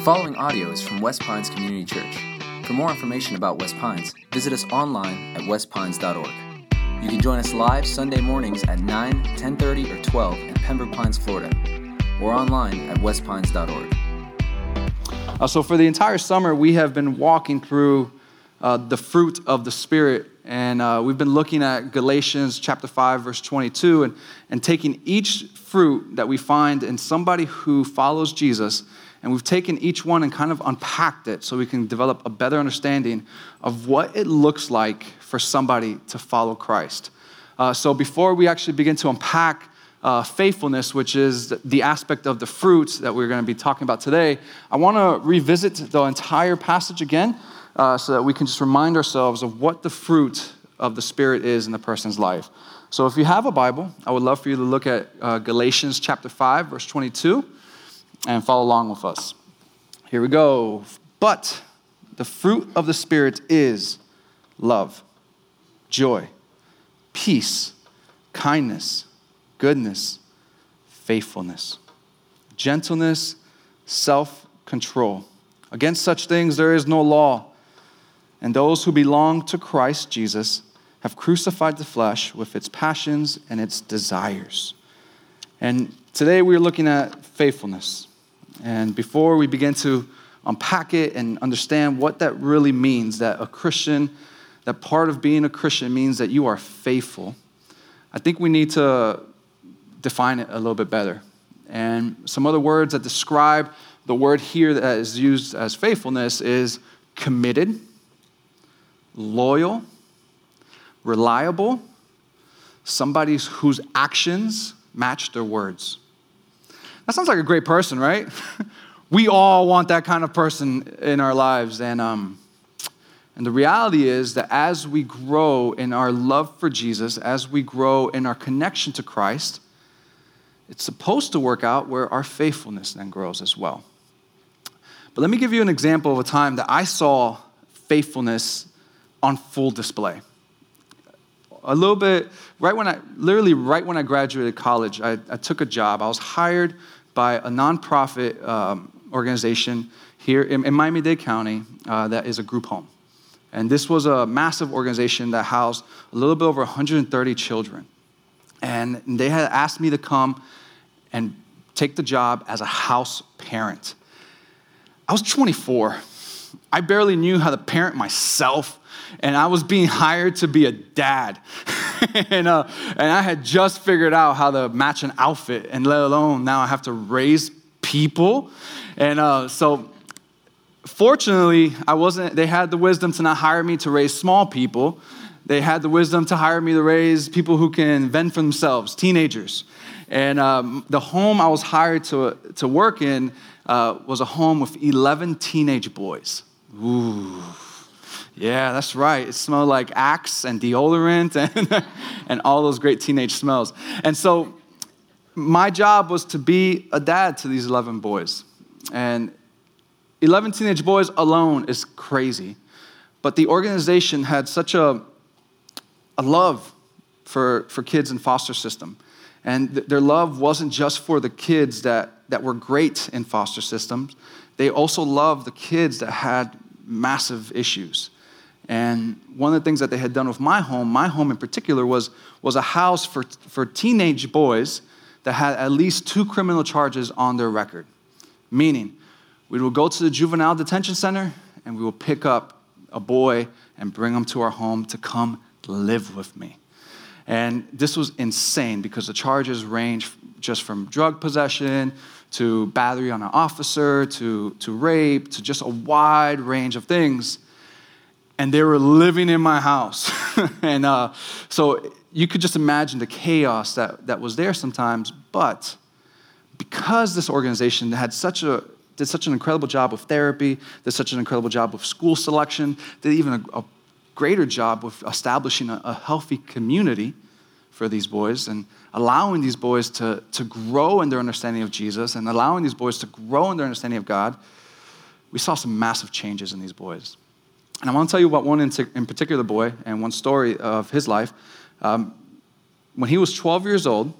The following audio is from West Pines Community Church. For more information about West Pines, visit us online at westpines.org. You can join us live Sunday mornings at 9, 10:30, or 12 in Pembroke Pines, Florida, or online at westpines.org. Uh, so, for the entire summer, we have been walking through uh, the fruit of the Spirit. And uh, we've been looking at Galatians chapter 5, verse 22, and, and taking each fruit that we find in somebody who follows Jesus, and we've taken each one and kind of unpacked it so we can develop a better understanding of what it looks like for somebody to follow Christ. Uh, so, before we actually begin to unpack uh, faithfulness, which is the aspect of the fruits that we're going to be talking about today, I want to revisit the entire passage again uh, so that we can just remind ourselves of what the fruit of the Spirit is in the person's life. So if you have a Bible, I would love for you to look at uh, Galatians chapter 5, verse 22, and follow along with us. Here we go. But the fruit of the Spirit is love, joy, peace, kindness, goodness, faithfulness, gentleness, self control. Against such things there is no law. And those who belong to Christ Jesus have crucified the flesh with its passions and its desires. And today we're looking at faithfulness. And before we begin to unpack it and understand what that really means, that a Christian, that part of being a Christian means that you are faithful, I think we need to define it a little bit better. And some other words that describe the word here that is used as faithfulness is committed loyal, reliable, somebody whose actions match their words. That sounds like a great person, right? we all want that kind of person in our lives. And, um, and the reality is that as we grow in our love for Jesus, as we grow in our connection to Christ, it's supposed to work out where our faithfulness then grows as well. But let me give you an example of a time that I saw faithfulness on full display. A little bit, right when I, literally right when I graduated college, I, I took a job. I was hired by a nonprofit um, organization here in, in Miami Dade County uh, that is a group home. And this was a massive organization that housed a little bit over 130 children. And they had asked me to come and take the job as a house parent. I was 24. I barely knew how to parent myself and I was being hired to be a dad. and, uh, and I had just figured out how to match an outfit, and let alone now I have to raise people. And uh, so, fortunately, I wasn't, they had the wisdom to not hire me to raise small people. They had the wisdom to hire me to raise people who can vent for themselves, teenagers. And um, the home I was hired to, to work in uh, was a home with 11 teenage boys. Ooh. Yeah, that's right. It smelled like Axe and deodorant and, and all those great teenage smells. And so my job was to be a dad to these 11 boys. And 11 teenage boys alone is crazy. But the organization had such a, a love for, for kids in foster system. And th- their love wasn't just for the kids that, that were great in foster systems. They also loved the kids that had massive issues. And one of the things that they had done with my home, my home in particular, was, was a house for, for teenage boys that had at least two criminal charges on their record. Meaning, we will go to the juvenile detention center and we will pick up a boy and bring him to our home to come live with me. And this was insane because the charges range just from drug possession to battery on an officer to, to rape to just a wide range of things and they were living in my house. and uh, so you could just imagine the chaos that, that was there sometimes. But because this organization had such a did such an incredible job of therapy, did such an incredible job of school selection, did even a, a greater job of establishing a, a healthy community for these boys and allowing these boys to, to grow in their understanding of Jesus and allowing these boys to grow in their understanding of God, we saw some massive changes in these boys. And I want to tell you about one in, in particular boy and one story of his life. Um, when he was 12 years old,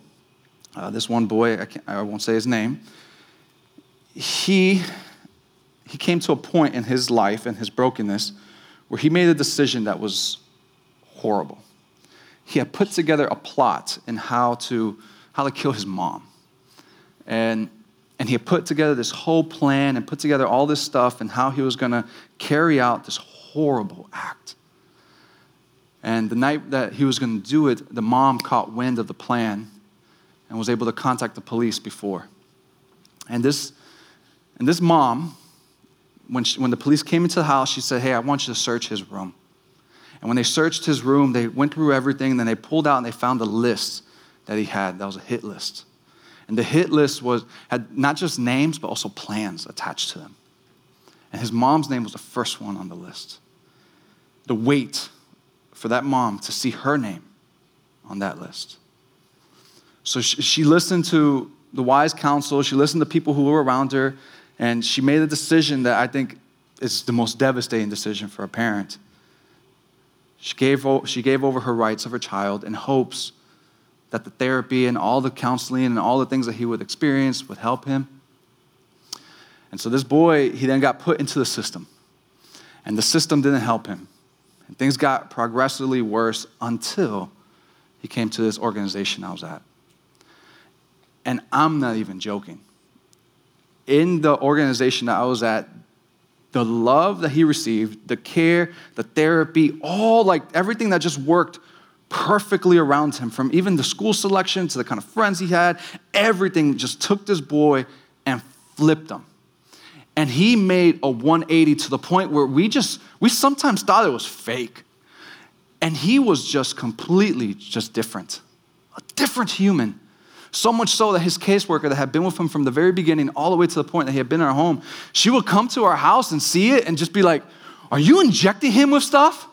uh, this one boy, I, I, won't say his name, he came to a point in his life and his brokenness where he made a decision that was horrible. He had put together a plot in how to, how to kill his mom. And, and he had put together this whole plan and put together all this stuff and how he was going to carry out this horrible act. And the night that he was going to do it, the mom caught wind of the plan and was able to contact the police before. And this, and this mom, when, she, when the police came into the house, she said, Hey, I want you to search his room. And when they searched his room, they went through everything, and then they pulled out and they found a list that he had. That was a hit list. And the hit list was, had not just names, but also plans attached to them. And his mom's name was the first one on the list. The weight for that mom to see her name on that list. So she, she listened to the wise counsel, she listened to people who were around her, and she made a decision that I think is the most devastating decision for a parent. She gave, she gave over her rights of her child in hopes that the therapy and all the counseling and all the things that he would experience would help him. And so this boy, he then got put into the system. And the system didn't help him. And things got progressively worse until he came to this organization I was at. And I'm not even joking. In the organization that I was at, the love that he received, the care, the therapy, all like everything that just worked perfectly around him, from even the school selection to the kind of friends he had, everything just took this boy and flipped him. And he made a 180 to the point where we just, we sometimes thought it was fake. And he was just completely just different, a different human. So much so that his caseworker that had been with him from the very beginning all the way to the point that he had been in our home, she would come to our house and see it and just be like, Are you injecting him with stuff?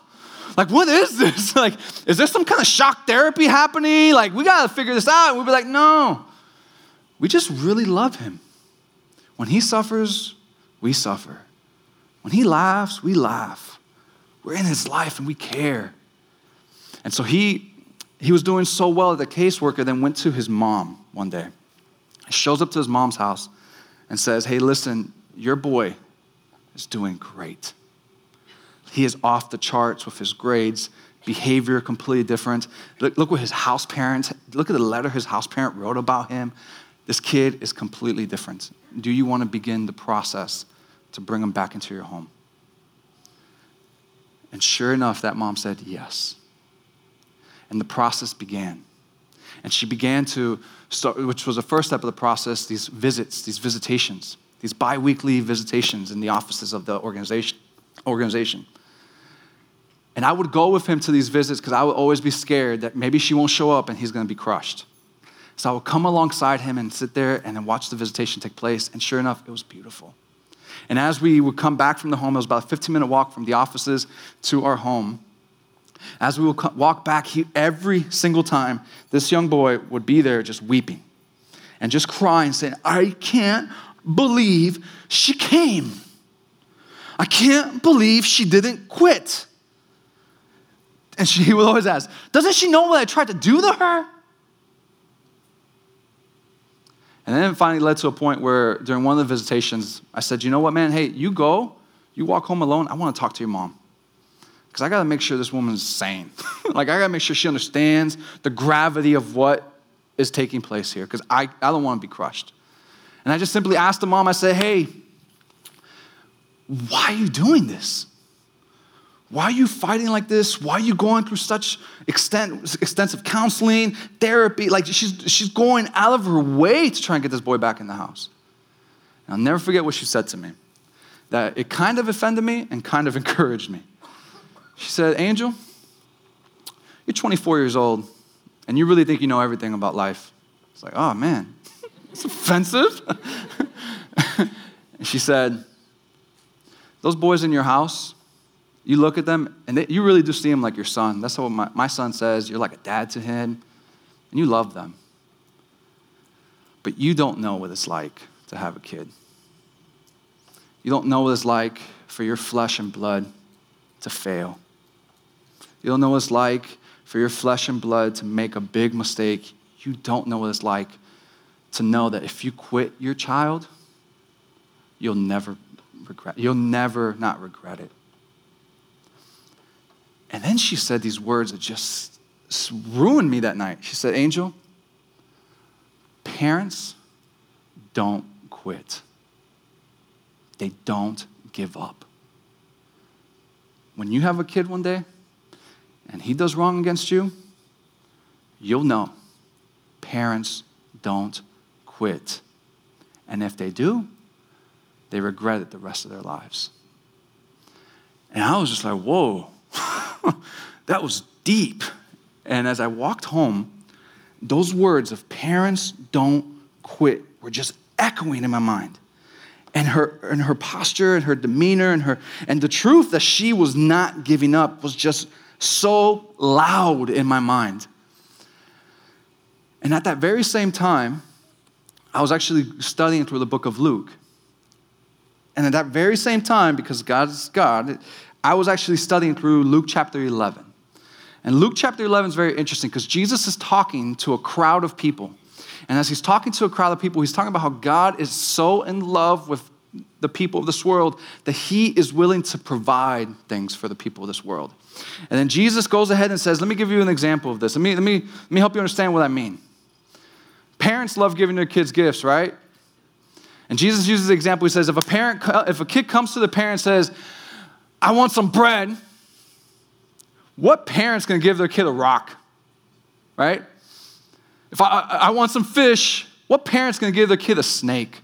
Like, what is this? Like, is there some kind of shock therapy happening? Like, we gotta figure this out. And we'd be like, No. We just really love him. When he suffers, we suffer. When he laughs, we laugh. We're in his life and we care. And so he he was doing so well that the caseworker then went to his mom one day. He shows up to his mom's house and says, Hey, listen, your boy is doing great. He is off the charts with his grades, behavior completely different. Look, look what his house parents, look at the letter his house parent wrote about him. This kid is completely different. Do you want to begin the process to bring him back into your home? And sure enough, that mom said yes. And the process began. And she began to start, which was the first step of the process, these visits, these visitations, these bi weekly visitations in the offices of the organization. organization. And I would go with him to these visits because I would always be scared that maybe she won't show up and he's going to be crushed. So I would come alongside him and sit there and then watch the visitation take place. And sure enough, it was beautiful. And as we would come back from the home, it was about a 15 minute walk from the offices to our home. As we would walk back, he, every single time, this young boy would be there just weeping and just crying, saying, I can't believe she came. I can't believe she didn't quit. And she would always ask, Doesn't she know what I tried to do to her? And then it finally led to a point where during one of the visitations, I said, You know what, man? Hey, you go, you walk home alone. I want to talk to your mom because I got to make sure this woman's sane. like, I got to make sure she understands the gravity of what is taking place here because I, I don't want to be crushed. And I just simply asked the mom, I said, hey, why are you doing this? Why are you fighting like this? Why are you going through such extent, extensive counseling, therapy? Like she's, she's going out of her way to try and get this boy back in the house. And I'll never forget what she said to me. That it kind of offended me and kind of encouraged me. She said, Angel, you're 24 years old and you really think you know everything about life. It's like, oh man, it's offensive. and she said, Those boys in your house, you look at them and they, you really do see them like your son. That's what my, my son says. You're like a dad to him and you love them. But you don't know what it's like to have a kid. You don't know what it's like for your flesh and blood to fail. You don't know what it's like for your flesh and blood to make a big mistake. You don't know what it's like to know that if you quit your child, you'll never, regret. You'll never not regret it. And then she said these words that just ruined me that night. She said, Angel, parents don't quit, they don't give up. When you have a kid one day and he does wrong against you, you'll know parents don't quit. And if they do, they regret it the rest of their lives. And I was just like, whoa, that was deep. And as I walked home, those words of parents don't quit were just echoing in my mind. And her, and her posture and her demeanor and, her, and the truth that she was not giving up was just so loud in my mind. And at that very same time, I was actually studying through the book of Luke. And at that very same time, because God is God, I was actually studying through Luke chapter 11. And Luke chapter 11 is very interesting because Jesus is talking to a crowd of people. And as he's talking to a crowd of people, he's talking about how God is so in love with the people of this world that he is willing to provide things for the people of this world. And then Jesus goes ahead and says, Let me give you an example of this. Let me, let me, let me help you understand what I mean. Parents love giving their kids gifts, right? And Jesus uses the example. He says, if a parent, if a kid comes to the parent and says, I want some bread, what parent's gonna give their kid a rock? Right? If I, I want some fish, what parent's gonna give their kid a snake?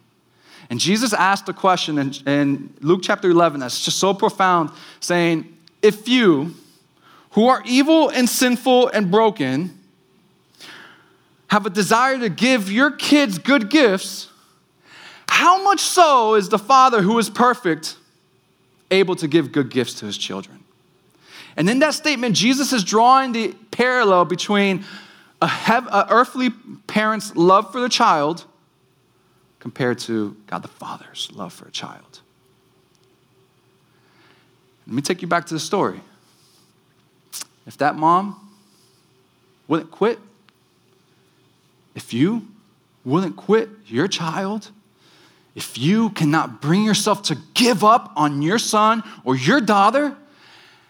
And Jesus asked a question in, in Luke chapter 11 that's just so profound, saying, If you, who are evil and sinful and broken, have a desire to give your kids good gifts, how much so is the Father who is perfect able to give good gifts to his children? And in that statement, Jesus is drawing the parallel between a, hev- a earthly parent's love for the child compared to God the Father's love for a child. Let me take you back to the story. If that mom wouldn't quit, if you wouldn't quit your child, if you cannot bring yourself to give up on your son or your daughter,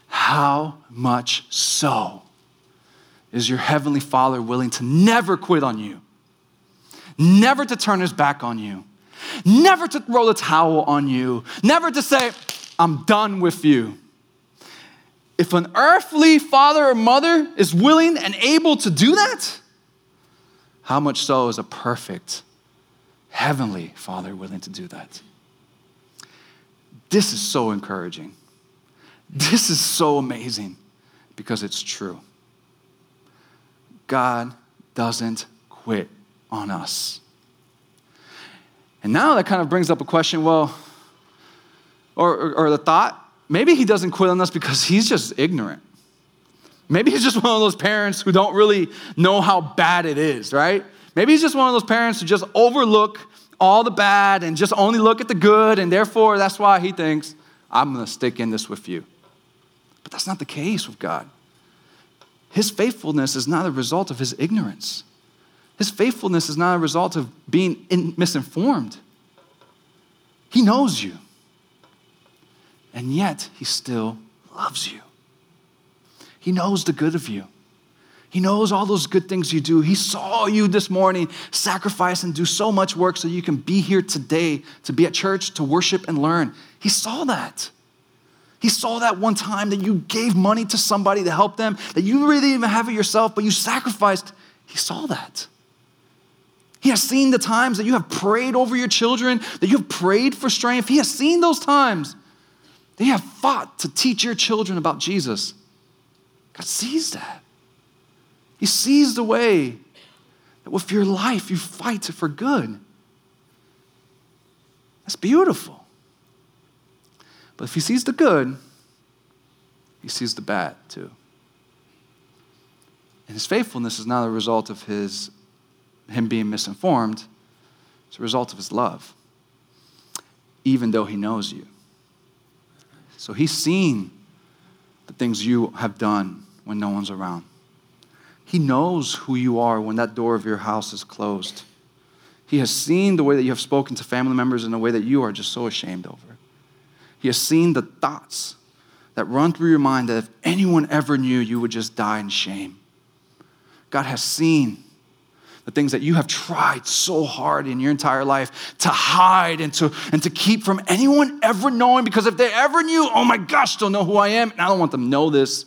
how much so is your heavenly Father willing to never quit on you, never to turn his back on you, never to throw the towel on you, never to say, I'm done with you. If an earthly father or mother is willing and able to do that, how much so is a perfect heavenly Father willing to do that? This is so encouraging. This is so amazing because it's true. God doesn't quit on us. And now that kind of brings up a question well, or, or, or, the thought, maybe he doesn't quit on us because he's just ignorant. Maybe he's just one of those parents who don't really know how bad it is, right? Maybe he's just one of those parents who just overlook all the bad and just only look at the good, and therefore that's why he thinks, I'm gonna stick in this with you. But that's not the case with God. His faithfulness is not a result of his ignorance. His faithfulness is not a result of being in, misinformed. He knows you. And yet, he still loves you. He knows the good of you. He knows all those good things you do. He saw you this morning sacrifice and do so much work so you can be here today to be at church, to worship and learn. He saw that. He saw that one time that you gave money to somebody to help them, that you really didn't even have it yourself, but you sacrificed. He saw that. He has seen the times that you have prayed over your children, that you have prayed for strength. He has seen those times They have fought to teach your children about Jesus. God sees that. He sees the way that with your life you fight for good. That's beautiful. But if he sees the good, he sees the bad too. And his faithfulness is not a result of his, him being misinformed, it's a result of his love, even though he knows you. So he's seen the things you have done when no one's around. He knows who you are when that door of your house is closed. He has seen the way that you have spoken to family members in a way that you are just so ashamed over. He has seen the thoughts that run through your mind that if anyone ever knew, you would just die in shame. God has seen the things that you have tried so hard in your entire life to hide and to, and to keep from anyone ever knowing because if they ever knew, oh my gosh, they'll know who I am, and I don't want them to know this.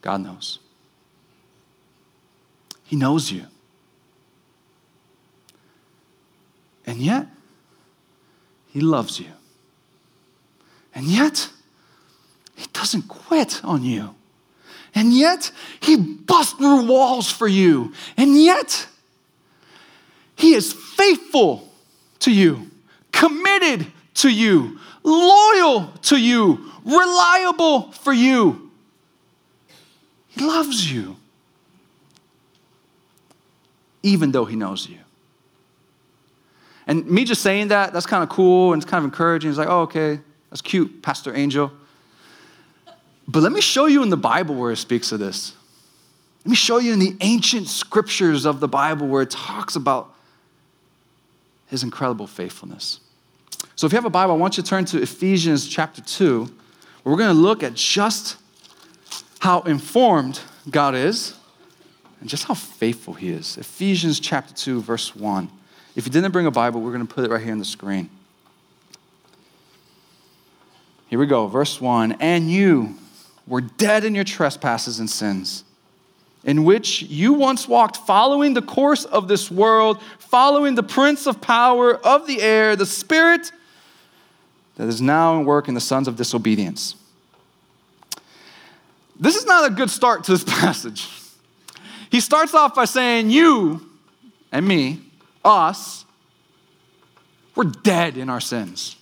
God knows. He knows you. And yet, He loves you. And yet, He doesn't quit on you. And yet, He busts through walls for you. And yet, He is faithful to you, committed to you, loyal to you, reliable for you. He loves you, even though He knows you. And me just saying that, that's kind of cool and it's kind of encouraging. It's like, oh, okay, that's cute, Pastor Angel. But let me show you in the Bible where it speaks of this. Let me show you in the ancient scriptures of the Bible where it talks about his incredible faithfulness. So if you have a Bible, I want you to turn to Ephesians chapter 2, where we're going to look at just how informed God is and just how faithful he is. Ephesians chapter 2, verse 1. If you didn't bring a Bible, we're going to put it right here on the screen. Here we go, verse 1. And you were dead in your trespasses and sins, in which you once walked, following the course of this world, following the prince of power of the air, the spirit that is now in work in the sons of disobedience. This is not a good start to this passage. He starts off by saying, You and me, us, we're dead in our sins.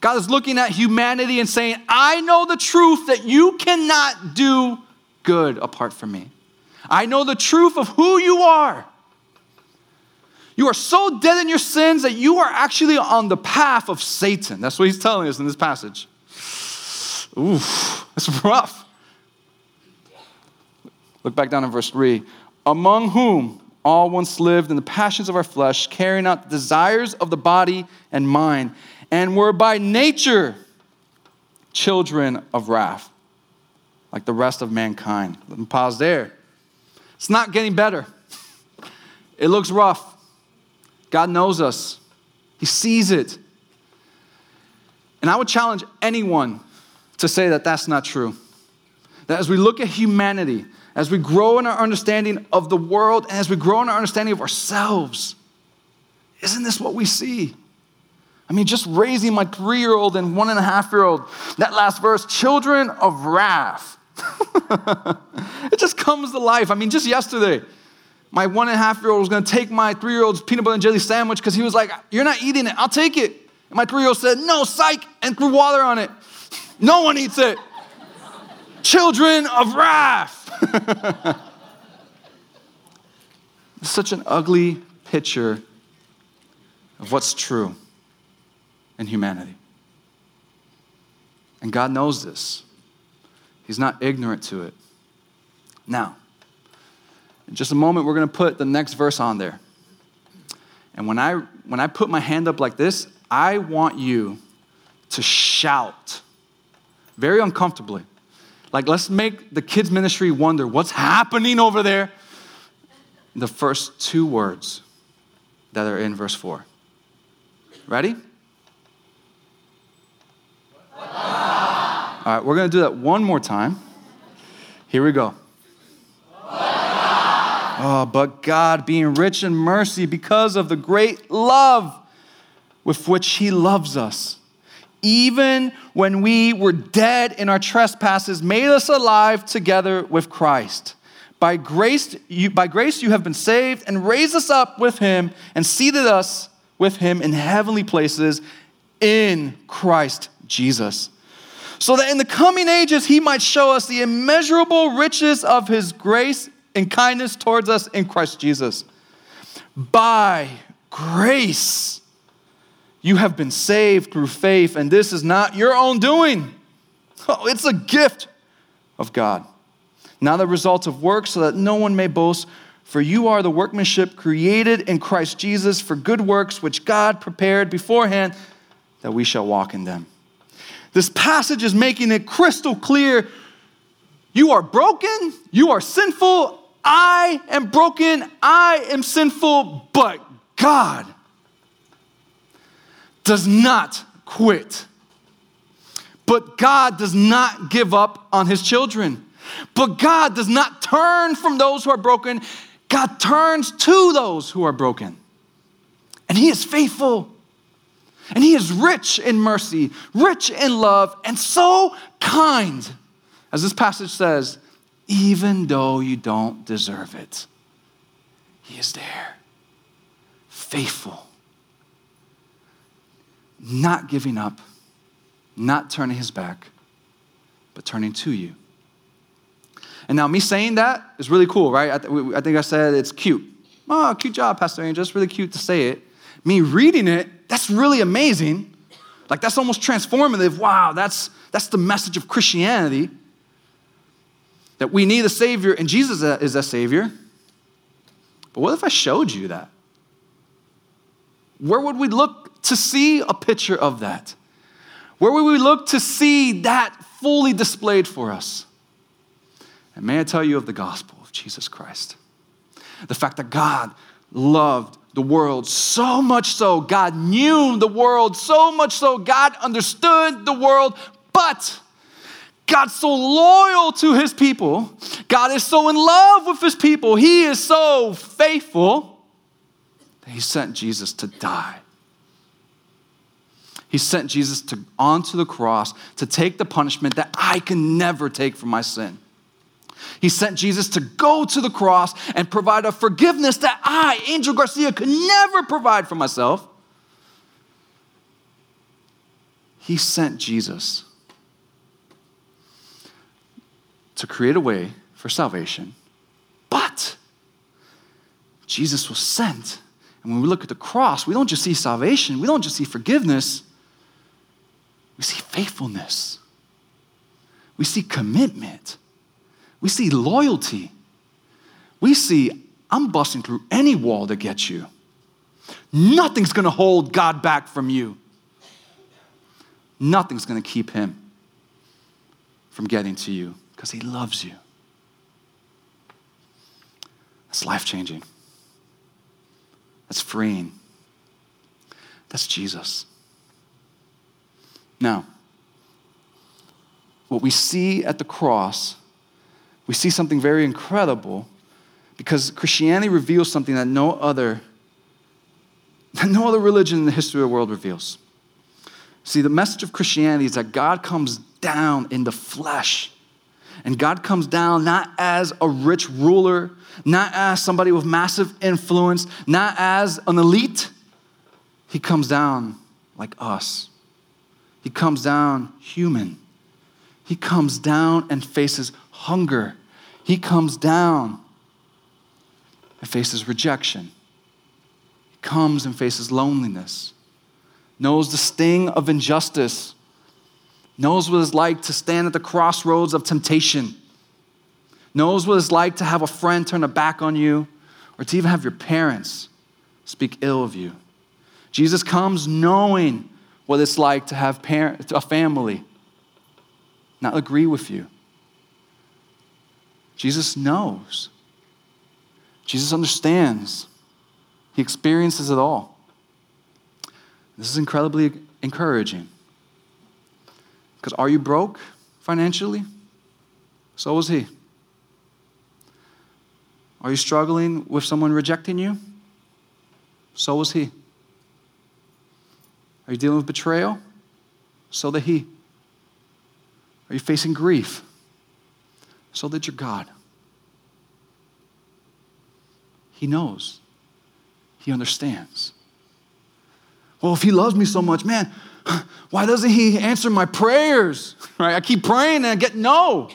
God is looking at humanity and saying, I know the truth that you cannot do good apart from me. I know the truth of who you are. You are so dead in your sins that you are actually on the path of Satan. That's what he's telling us in this passage. Oof, that's rough. Look back down in verse 3. Among whom all once lived in the passions of our flesh, carrying out the desires of the body and mind and were by nature children of wrath, like the rest of mankind. Let me pause there. It's not getting better. It looks rough. God knows us, He sees it. And I would challenge anyone to say that that's not true. That as we look at humanity, as we grow in our understanding of the world, and as we grow in our understanding of ourselves, isn't this what we see? I mean, just raising my three year old and one and a half year old, that last verse, children of wrath. it just comes to life. I mean, just yesterday, my one and a half year old was gonna take my three year old's peanut butter and jelly sandwich because he was like, You're not eating it, I'll take it. And my three year old said, No, psych, and threw water on it. No one eats it. Children of wrath. Such an ugly picture of what's true in humanity. And God knows this. He's not ignorant to it. Now, in just a moment, we're going to put the next verse on there. And when I, when I put my hand up like this, I want you to shout very uncomfortably. Like, let's make the kids' ministry wonder what's happening over there. The first two words that are in verse 4. Ready? All right, we're going to do that one more time. Here we go. Oh, but God, being rich in mercy because of the great love with which He loves us, even when we were dead in our trespasses, made us alive together with Christ. By grace, you, by grace you have been saved and raised us up with Him and seated us with Him in heavenly places in Christ Jesus so that in the coming ages he might show us the immeasurable riches of his grace and kindness towards us in Christ Jesus. By grace, you have been saved through faith, and this is not your own doing. Oh, it's a gift of God. Not the result of works, so that no one may boast. For you are the workmanship created in Christ Jesus for good works, which God prepared beforehand that we shall walk in them. This passage is making it crystal clear you are broken, you are sinful, I am broken, I am sinful, but God does not quit. But God does not give up on his children. But God does not turn from those who are broken. God turns to those who are broken. And he is faithful. And he is rich in mercy, rich in love, and so kind. As this passage says, even though you don't deserve it, he is there, faithful, not giving up, not turning his back, but turning to you. And now, me saying that is really cool, right? I, th- I think I said it's cute. Oh, cute job, Pastor Angel. It's really cute to say it. Me reading it, that's really amazing. Like, that's almost transformative. Wow, that's, that's the message of Christianity that we need a Savior, and Jesus is a Savior. But what if I showed you that? Where would we look to see a picture of that? Where would we look to see that fully displayed for us? And may I tell you of the gospel of Jesus Christ? The fact that God loved the world so much so, God knew the world so much so, God understood the world, but God's so loyal to his people. God is so in love with his people. He is so faithful that he sent Jesus to die he sent Jesus to, onto the cross to take the punishment that I can never take for my sin. He sent Jesus to go to the cross and provide a forgiveness that I, Angel Garcia, could never provide for myself. He sent Jesus to create a way for salvation, but Jesus was sent. And when we look at the cross, we don't just see salvation, we don't just see forgiveness, we see faithfulness. We see commitment. We see loyalty. We see, I'm busting through any wall to get you. Nothing's gonna hold God back from you. Nothing's gonna keep him from getting to you because he loves you. That's life changing. That's freeing. That's Jesus. Now, what we see at the cross, we see something very incredible because Christianity reveals something that no other that no other religion in the history of the world reveals. See, the message of Christianity is that God comes down in the flesh. And God comes down not as a rich ruler, not as somebody with massive influence, not as an elite. He comes down like us. He comes down human. He comes down and faces hunger. He comes down and faces rejection. He comes and faces loneliness, knows the sting of injustice, knows what it's like to stand at the crossroads of temptation, knows what it's like to have a friend turn a back on you, or to even have your parents speak ill of you. Jesus comes knowing what it's like to have parent, a family not agree with you. Jesus knows. Jesus understands. He experiences it all. This is incredibly encouraging. Because are you broke financially? So was he. Are you struggling with someone rejecting you? So was he. Are you dealing with betrayal? So did he. Are you facing grief? So did your God. He knows. He understands. Well, if he loves me so much, man, why doesn't he answer my prayers? Right? I keep praying and I get no.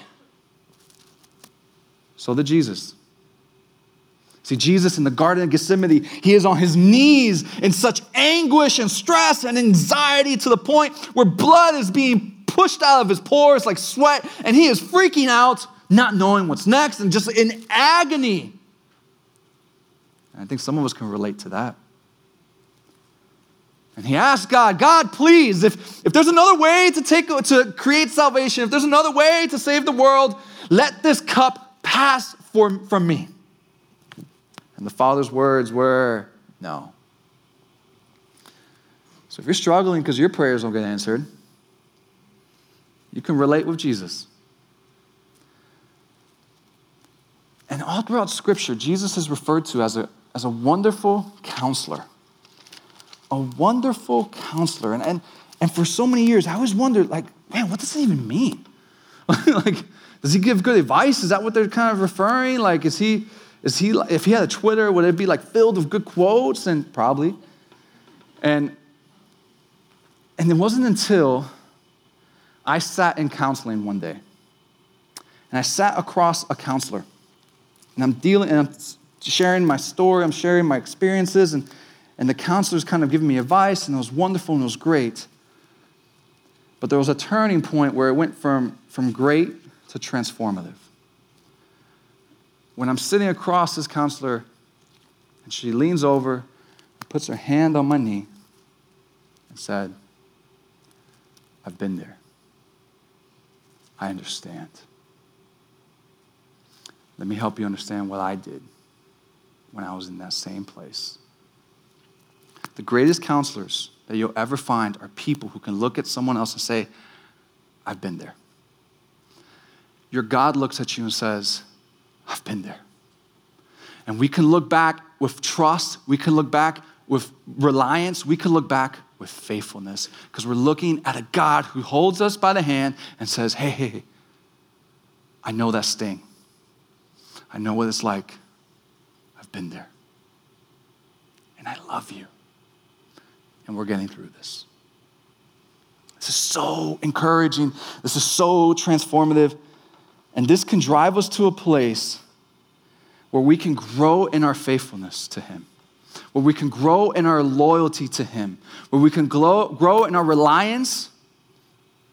So did Jesus. See, Jesus in the Garden of Gethsemane, he is on his knees in such anguish and stress and anxiety to the point where blood is being pushed out of his pores like sweat, and he is freaking out, not knowing what's next, and just in agony. And I think some of us can relate to that. And he asked God, God, please, if, if there's another way to take to create salvation, if there's another way to save the world, let this cup pass for, from me. And the Father's words were, No. So if you're struggling because your prayers don't get answered, you can relate with Jesus. And all throughout Scripture, Jesus is referred to as a, as a wonderful counselor. A wonderful counselor. And, and, and for so many years, I always wondered, like, man, what does that even mean? like, does he give good advice? Is that what they're kind of referring? Like, is he, is he, if he had a Twitter, would it be like filled with good quotes? And probably. And, and it wasn't until I sat in counseling one day. And I sat across a counselor. And I'm dealing, and I'm sharing my story, I'm sharing my experiences, and, and the counselor's kind of giving me advice, and it was wonderful and it was great. But there was a turning point where it went from, from great to transformative. When I'm sitting across this counselor, and she leans over, puts her hand on my knee, and said, I've been there. I understand. Let me help you understand what I did when I was in that same place. The greatest counselors that you'll ever find are people who can look at someone else and say, I've been there. Your God looks at you and says, I've been there. And we can look back with trust, we can look back with reliance, we can look back with faithfulness because we're looking at a God who holds us by the hand and says, Hey, hey, I know that sting. I know what it's like. I've been there. And I love you. And we're getting through this. This is so encouraging. This is so transformative. And this can drive us to a place where we can grow in our faithfulness to Him, where we can grow in our loyalty to Him, where we can grow, grow in our reliance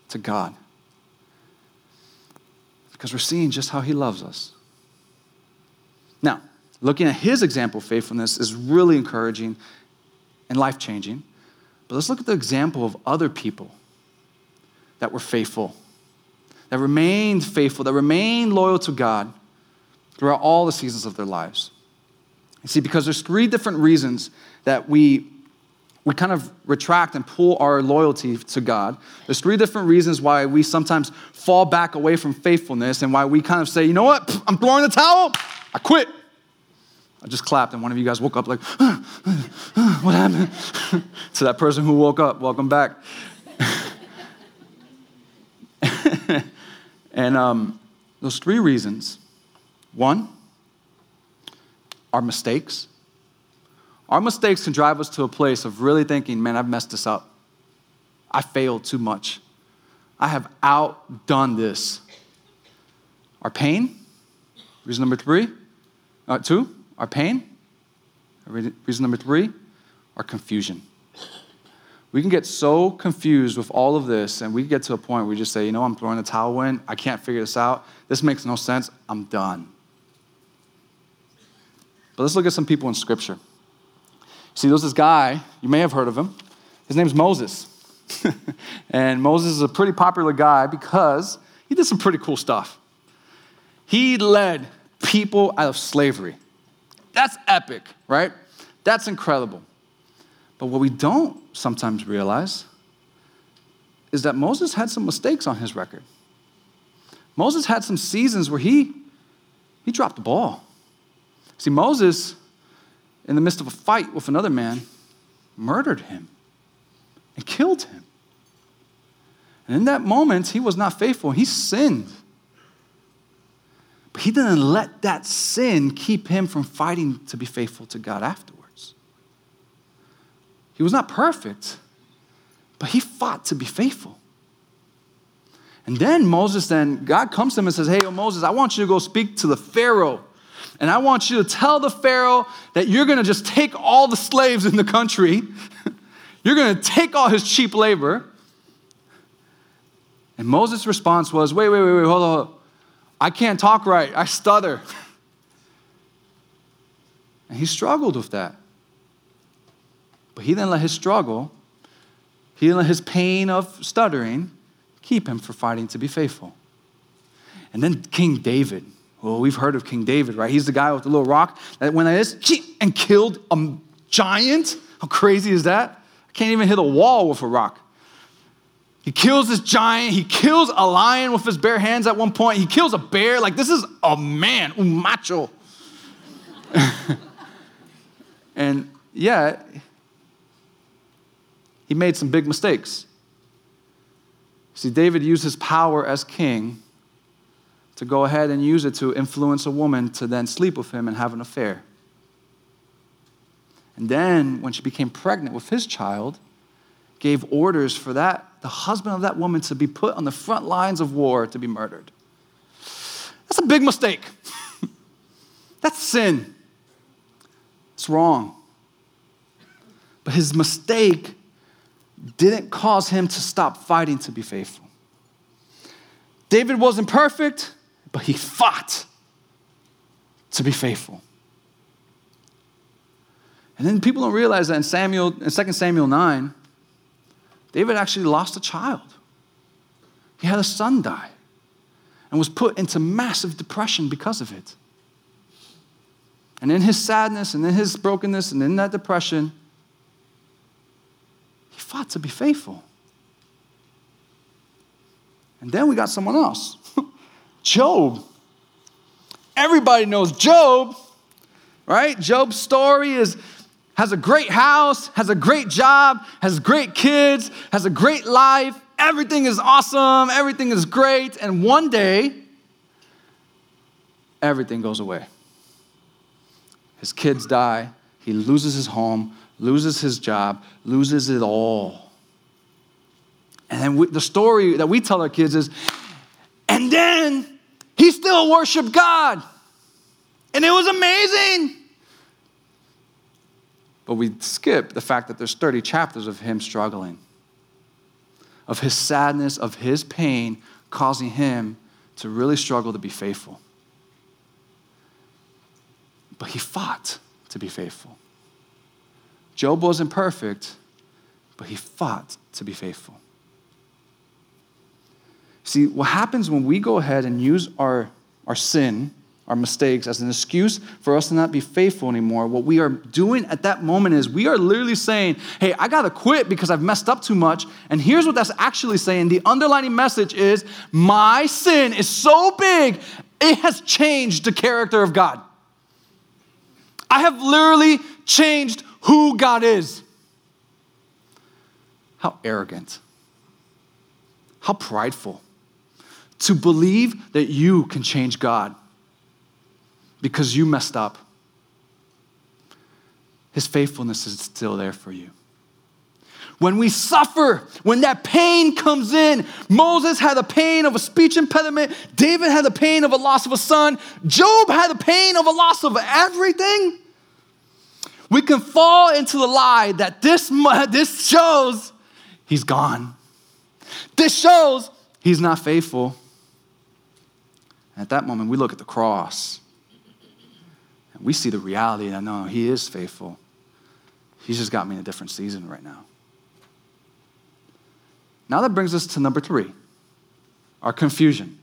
to God. Because we're seeing just how He loves us. Now, looking at his example of faithfulness is really encouraging and life changing. But let's look at the example of other people that were faithful, that remained faithful, that remained loyal to God throughout all the seasons of their lives. You see, because there's three different reasons that we we kind of retract and pull our loyalty to God. There's three different reasons why we sometimes fall back away from faithfulness and why we kind of say, you know what, I'm throwing the towel. I quit. I just clapped, and one of you guys woke up like, what happened? to that person who woke up, welcome back. and um, those three reasons one, our mistakes. Our mistakes can drive us to a place of really thinking, man, I've messed this up. I failed too much. I have outdone this. Our pain, reason number three, uh, two, our pain. Reason number three, our confusion. We can get so confused with all of this, and we get to a point where we just say, you know, I'm throwing the towel in. I can't figure this out. This makes no sense. I'm done. But let's look at some people in Scripture. See, there's this guy, you may have heard of him. His name's Moses. and Moses is a pretty popular guy because he did some pretty cool stuff. He led people out of slavery. That's epic, right? That's incredible. But what we don't sometimes realize is that Moses had some mistakes on his record. Moses had some seasons where he, he dropped the ball. See, Moses, in the midst of a fight with another man, murdered him and killed him. And in that moment, he was not faithful. He sinned. He didn't let that sin keep him from fighting to be faithful to God afterwards. He was not perfect, but he fought to be faithful. And then Moses, then God comes to him and says, Hey, Moses, I want you to go speak to the Pharaoh. And I want you to tell the Pharaoh that you're going to just take all the slaves in the country. you're going to take all his cheap labor. And Moses' response was, Wait, wait, wait, wait, hold on. I can't talk right. I stutter. And he struggled with that. But he didn't let his struggle he didn't let his pain of stuttering keep him from fighting to be faithful. And then King David. Well, we've heard of King David, right? He's the guy with the little rock that went like this and killed a giant. How crazy is that? I can't even hit a wall with a rock. He kills this giant. He kills a lion with his bare hands at one point. He kills a bear. Like, this is a man, un macho. and yeah, he made some big mistakes. See, David used his power as king to go ahead and use it to influence a woman to then sleep with him and have an affair. And then, when she became pregnant with his child, gave orders for that, the husband of that woman, to be put on the front lines of war to be murdered. That's a big mistake. That's sin. It's wrong. But his mistake didn't cause him to stop fighting to be faithful. David wasn't perfect, but he fought to be faithful. And then people don't realize that in Samuel, in 2 Samuel 9, David actually lost a child. He had a son die and was put into massive depression because of it. And in his sadness and in his brokenness and in that depression, he fought to be faithful. And then we got someone else Job. Everybody knows Job, right? Job's story is has a great house, has a great job, has great kids, has a great life. Everything is awesome, everything is great. And one day, everything goes away. His kids die, he loses his home, loses his job, loses it all. And then we, the story that we tell our kids is, and then he still worshiped God. And it was amazing. But we skip the fact that there's 30 chapters of him struggling, of his sadness, of his pain, causing him to really struggle to be faithful. But he fought to be faithful. Job wasn't perfect, but he fought to be faithful. See, what happens when we go ahead and use our, our sin our mistakes as an excuse for us to not be faithful anymore, what we are doing at that moment is we are literally saying, Hey, I got to quit because I've messed up too much. And here's what that's actually saying the underlining message is, My sin is so big, it has changed the character of God. I have literally changed who God is. How arrogant. How prideful to believe that you can change God because you messed up. His faithfulness is still there for you. When we suffer, when that pain comes in, Moses had the pain of a speech impediment, David had the pain of a loss of a son, Job had the pain of a loss of everything. We can fall into the lie that this, this shows he's gone. This shows he's not faithful. At that moment, we look at the cross we see the reality that no, He is faithful. He's just got me in a different season right now. Now that brings us to number three our confusion.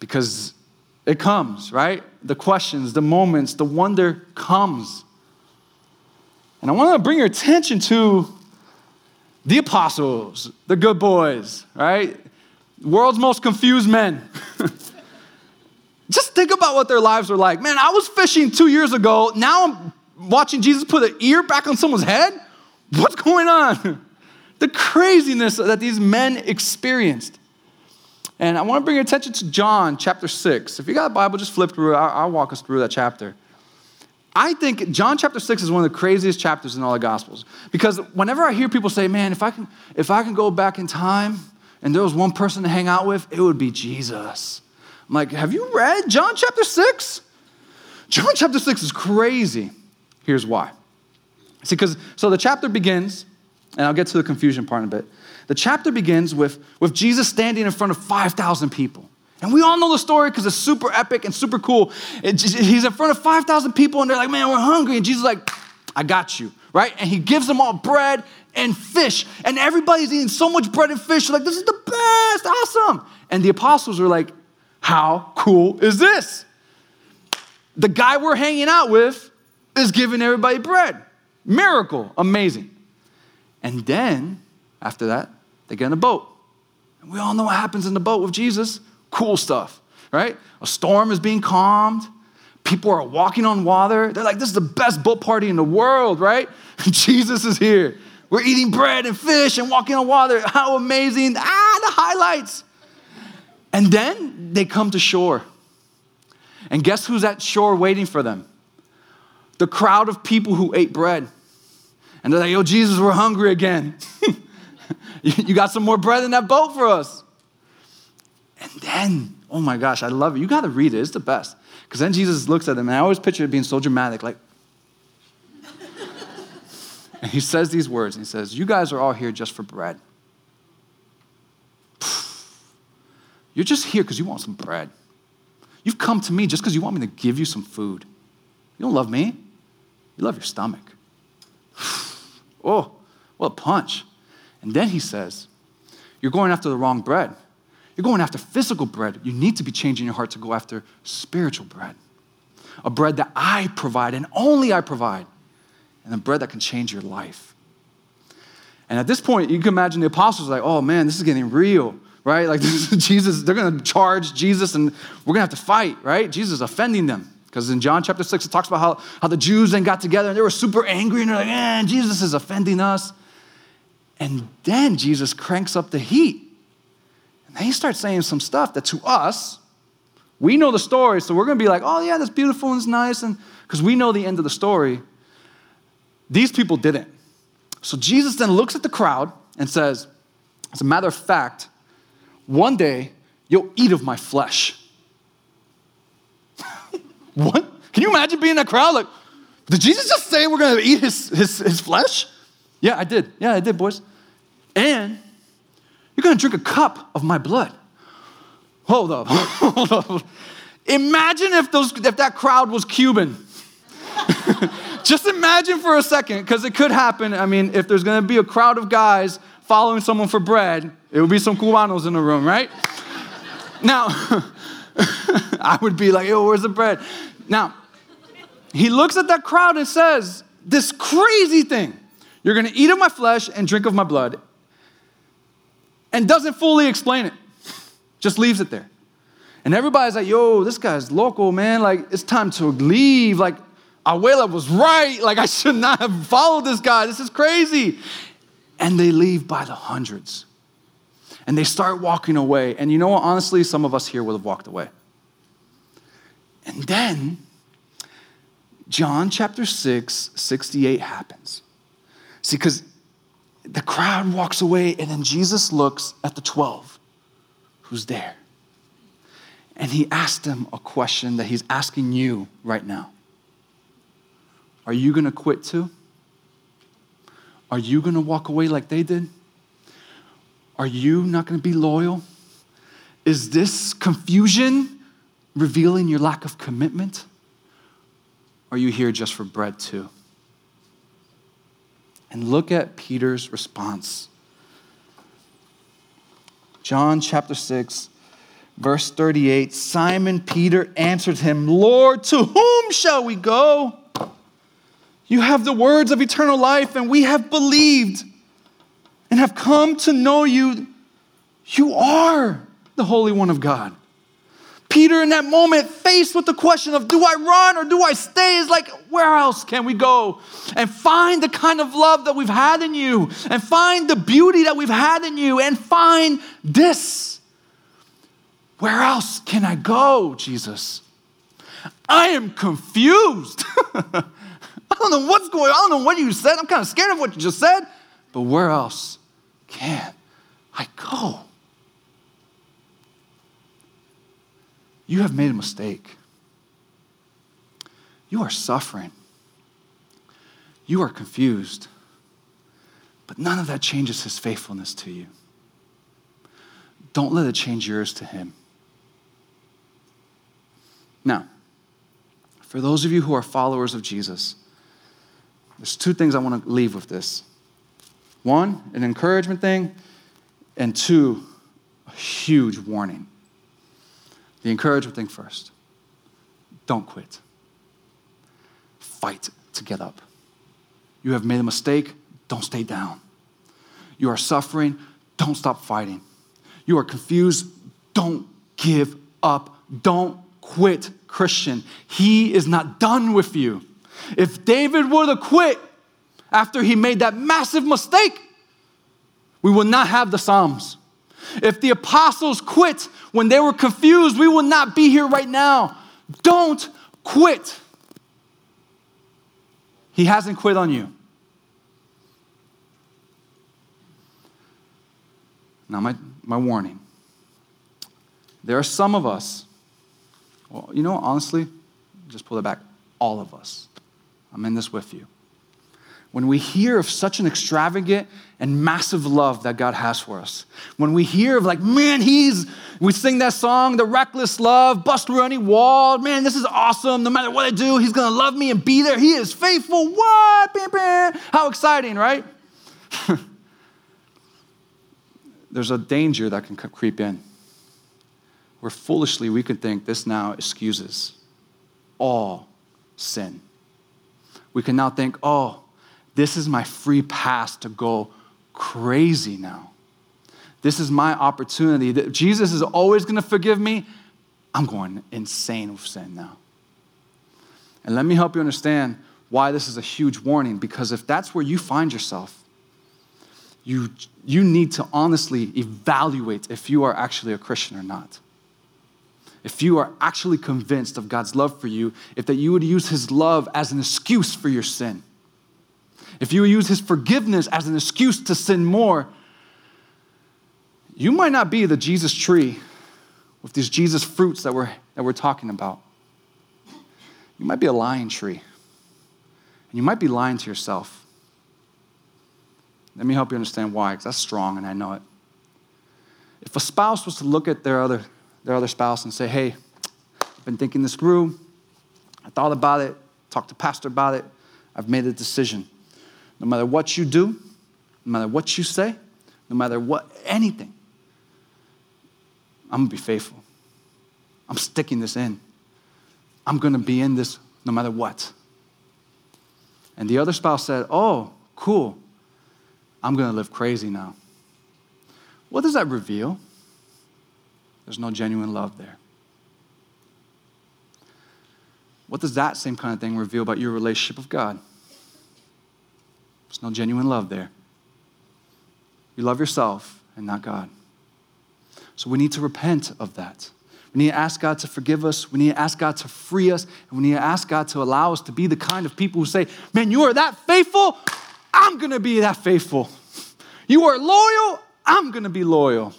Because it comes, right? The questions, the moments, the wonder comes. And I want to bring your attention to the apostles, the good boys, right? World's most confused men. Just think about what their lives were like. Man, I was fishing two years ago. Now I'm watching Jesus put an ear back on someone's head. What's going on? The craziness that these men experienced. And I want to bring your attention to John chapter 6. If you got a Bible, just flip through it. I'll, walk us through that chapter. I think John chapter 6 is one of the craziest chapters in all the Gospels. Because whenever I hear people say, man, if I can, if I can go back in time and there was one person to hang out with, it would be Jesus. I'm like, have you read John chapter 6? John chapter 6 is crazy. Here's why. See, because, so the chapter begins, and I'll get to the confusion part in a bit. The chapter begins with, with Jesus standing in front of 5,000 people. And we all know the story because it's super epic and super cool. It, he's in front of 5,000 people, and they're like, man, we're hungry. And Jesus is like, I got you. right? And he gives them all bread and fish. And everybody's eating so much bread and fish. They're like, this is the best, awesome. And the apostles are like, how cool is this? The guy we're hanging out with is giving everybody bread. Miracle, amazing. And then, after that, they get in a boat. And we all know what happens in the boat with Jesus cool stuff, right? A storm is being calmed. People are walking on water. They're like, this is the best boat party in the world, right? Jesus is here. We're eating bread and fish and walking on water. How amazing. Ah, the highlights. And then they come to shore. And guess who's at shore waiting for them? The crowd of people who ate bread. And they're like, yo, Jesus, we're hungry again. you got some more bread in that boat for us. And then, oh my gosh, I love it. You got to read it, it's the best. Because then Jesus looks at them, and I always picture it being so dramatic, like, and he says these words, and he says, You guys are all here just for bread. You're just here because you want some bread. You've come to me just because you want me to give you some food. You don't love me, you love your stomach. oh, what a punch. And then he says, You're going after the wrong bread. You're going after physical bread. You need to be changing your heart to go after spiritual bread. A bread that I provide and only I provide, and a bread that can change your life. And at this point, you can imagine the apostles like, oh man, this is getting real, right? Like, Jesus, they're gonna charge Jesus and we're gonna have to fight, right? Jesus is offending them. Because in John chapter 6, it talks about how, how the Jews then got together and they were super angry and they're like, man, Jesus is offending us. And then Jesus cranks up the heat. And then he starts saying some stuff that to us, we know the story, so we're going to be like, oh, yeah, that's beautiful and it's nice. And because we know the end of the story. These people didn't. So Jesus then looks at the crowd and says, as a matter of fact, one day you'll eat of my flesh. what? Can you imagine being in that crowd? Like, did Jesus just say we're going to eat his, his, his flesh? Yeah, I did. Yeah, I did, boys. And you're going to drink a cup of my blood. Hold up. Hold up. Imagine if, those, if that crowd was Cuban. Just imagine for a second, because it could happen. I mean, if there's going to be a crowd of guys following someone for bread, it would be some Cubanos in the room, right? now, I would be like, yo, where's the bread? Now, he looks at that crowd and says, this crazy thing. You're going to eat of my flesh and drink of my blood. And doesn't fully explain it, just leaves it there. And everybody's like, yo, this guy's local, man. Like, it's time to leave. Like, Abuela was right. Like, I should not have followed this guy. This is crazy. And they leave by the hundreds. And they start walking away. And you know what? Honestly, some of us here would have walked away. And then, John chapter 6, 68 happens. See, because the crowd walks away, and then Jesus looks at the 12 who's there. And he asked them a question that he's asking you right now Are you going to quit too? Are you going to walk away like they did? Are you not going to be loyal? Is this confusion revealing your lack of commitment? Are you here just for bread too? And look at Peter's response. John chapter 6, verse 38 Simon Peter answered him, Lord, to whom shall we go? You have the words of eternal life, and we have believed and have come to know you. You are the Holy One of God. Peter, in that moment, faced with the question of do I run or do I stay, is like, where else can we go? And find the kind of love that we've had in you, and find the beauty that we've had in you, and find this. Where else can I go, Jesus? I am confused. I don't know what's going on. I don't know what you said. I'm kind of scared of what you just said. But where else can I go? You have made a mistake. You are suffering. You are confused. But none of that changes his faithfulness to you. Don't let it change yours to him. Now, for those of you who are followers of Jesus, there's two things I want to leave with this one, an encouragement thing, and two, a huge warning. The encouragement thing first don't quit, fight to get up. You have made a mistake, don't stay down. You are suffering, don't stop fighting. You are confused, don't give up. Don't quit, Christian. He is not done with you. If David would have quit after he made that massive mistake, we would not have the Psalms. If the apostles quit when they were confused, we would not be here right now. Don't quit. He hasn't quit on you. Now, my, my warning there are some of us, well, you know, honestly, just pull it back, all of us. I'm in this with you. When we hear of such an extravagant and massive love that God has for us, when we hear of like, man, he's, we sing that song, the reckless love, bust through any wall, man, this is awesome. No matter what I do, he's gonna love me and be there. He is faithful. What? How exciting, right? There's a danger that can creep in where foolishly we could think this now excuses all sin. We can now think, oh, this is my free pass to go crazy now. This is my opportunity. Jesus is always going to forgive me. I'm going insane with sin now. And let me help you understand why this is a huge warning because if that's where you find yourself, you, you need to honestly evaluate if you are actually a Christian or not if you are actually convinced of God's love for you, if that you would use his love as an excuse for your sin, if you would use his forgiveness as an excuse to sin more, you might not be the Jesus tree with these Jesus fruits that we're, that we're talking about. You might be a lying tree. And you might be lying to yourself. Let me help you understand why, because that's strong and I know it. If a spouse was to look at their other their other spouse and say, hey, I've been thinking this through. I thought about it, talked to pastor about it. I've made a decision. No matter what you do, no matter what you say, no matter what, anything, I'm gonna be faithful. I'm sticking this in. I'm gonna be in this no matter what. And the other spouse said, Oh, cool. I'm gonna live crazy now. What does that reveal? There's no genuine love there. What does that same kind of thing reveal about your relationship with God? There's no genuine love there. You love yourself and not God. So we need to repent of that. We need to ask God to forgive us. We need to ask God to free us. And we need to ask God to allow us to be the kind of people who say, Man, you are that faithful. I'm going to be that faithful. You are loyal. I'm going to be loyal.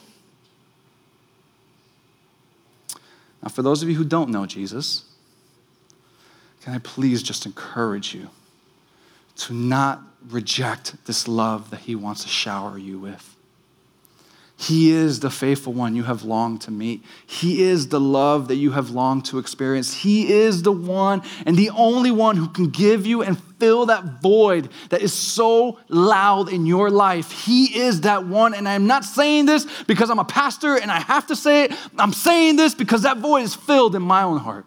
Now, for those of you who don't know Jesus, can I please just encourage you to not reject this love that He wants to shower you with? He is the faithful one you have longed to meet. He is the love that you have longed to experience. He is the one and the only one who can give you and fill that void that is so loud in your life. He is that one. And I'm not saying this because I'm a pastor and I have to say it. I'm saying this because that void is filled in my own heart.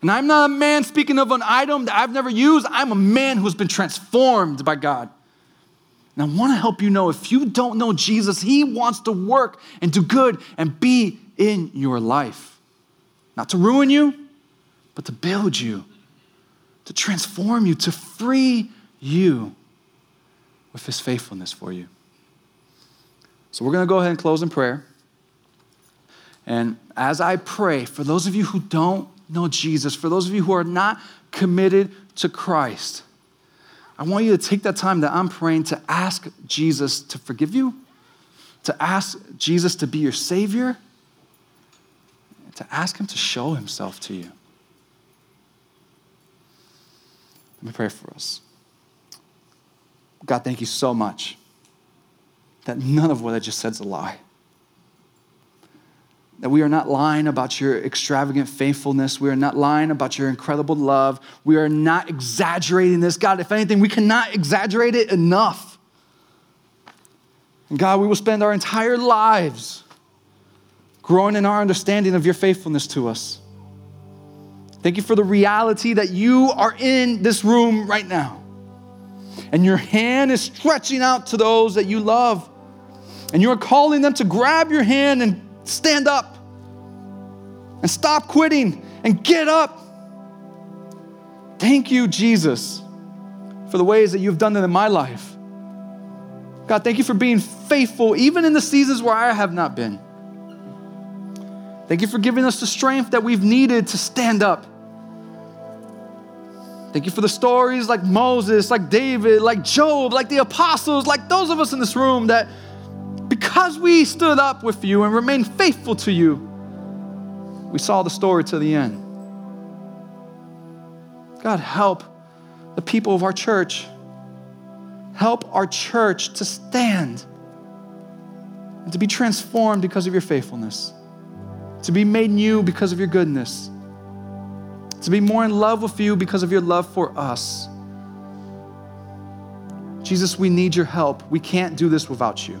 And I'm not a man speaking of an item that I've never used. I'm a man who's been transformed by God. And I want to help you know if you don't know Jesus, He wants to work and do good and be in your life. Not to ruin you, but to build you, to transform you, to free you with His faithfulness for you. So we're going to go ahead and close in prayer. And as I pray, for those of you who don't know Jesus, for those of you who are not committed to Christ, I want you to take that time that I'm praying to ask Jesus to forgive you, to ask Jesus to be your Savior, to ask Him to show Himself to you. Let me pray for us. God, thank you so much that none of what I just said is a lie. That we are not lying about your extravagant faithfulness. We are not lying about your incredible love. We are not exaggerating this. God, if anything, we cannot exaggerate it enough. And God, we will spend our entire lives growing in our understanding of your faithfulness to us. Thank you for the reality that you are in this room right now. And your hand is stretching out to those that you love. And you are calling them to grab your hand and stand up and stop quitting and get up. Thank you, Jesus, for the ways that you've done it in my life. God, thank you for being faithful even in the seasons where I have not been. Thank you for giving us the strength that we've needed to stand up. Thank you for the stories like Moses, like David, like Job, like the apostles, like those of us in this room that because we stood up with you and remained faithful to you, we saw the story to the end. God, help the people of our church. Help our church to stand and to be transformed because of your faithfulness, to be made new because of your goodness, to be more in love with you because of your love for us. Jesus, we need your help. We can't do this without you.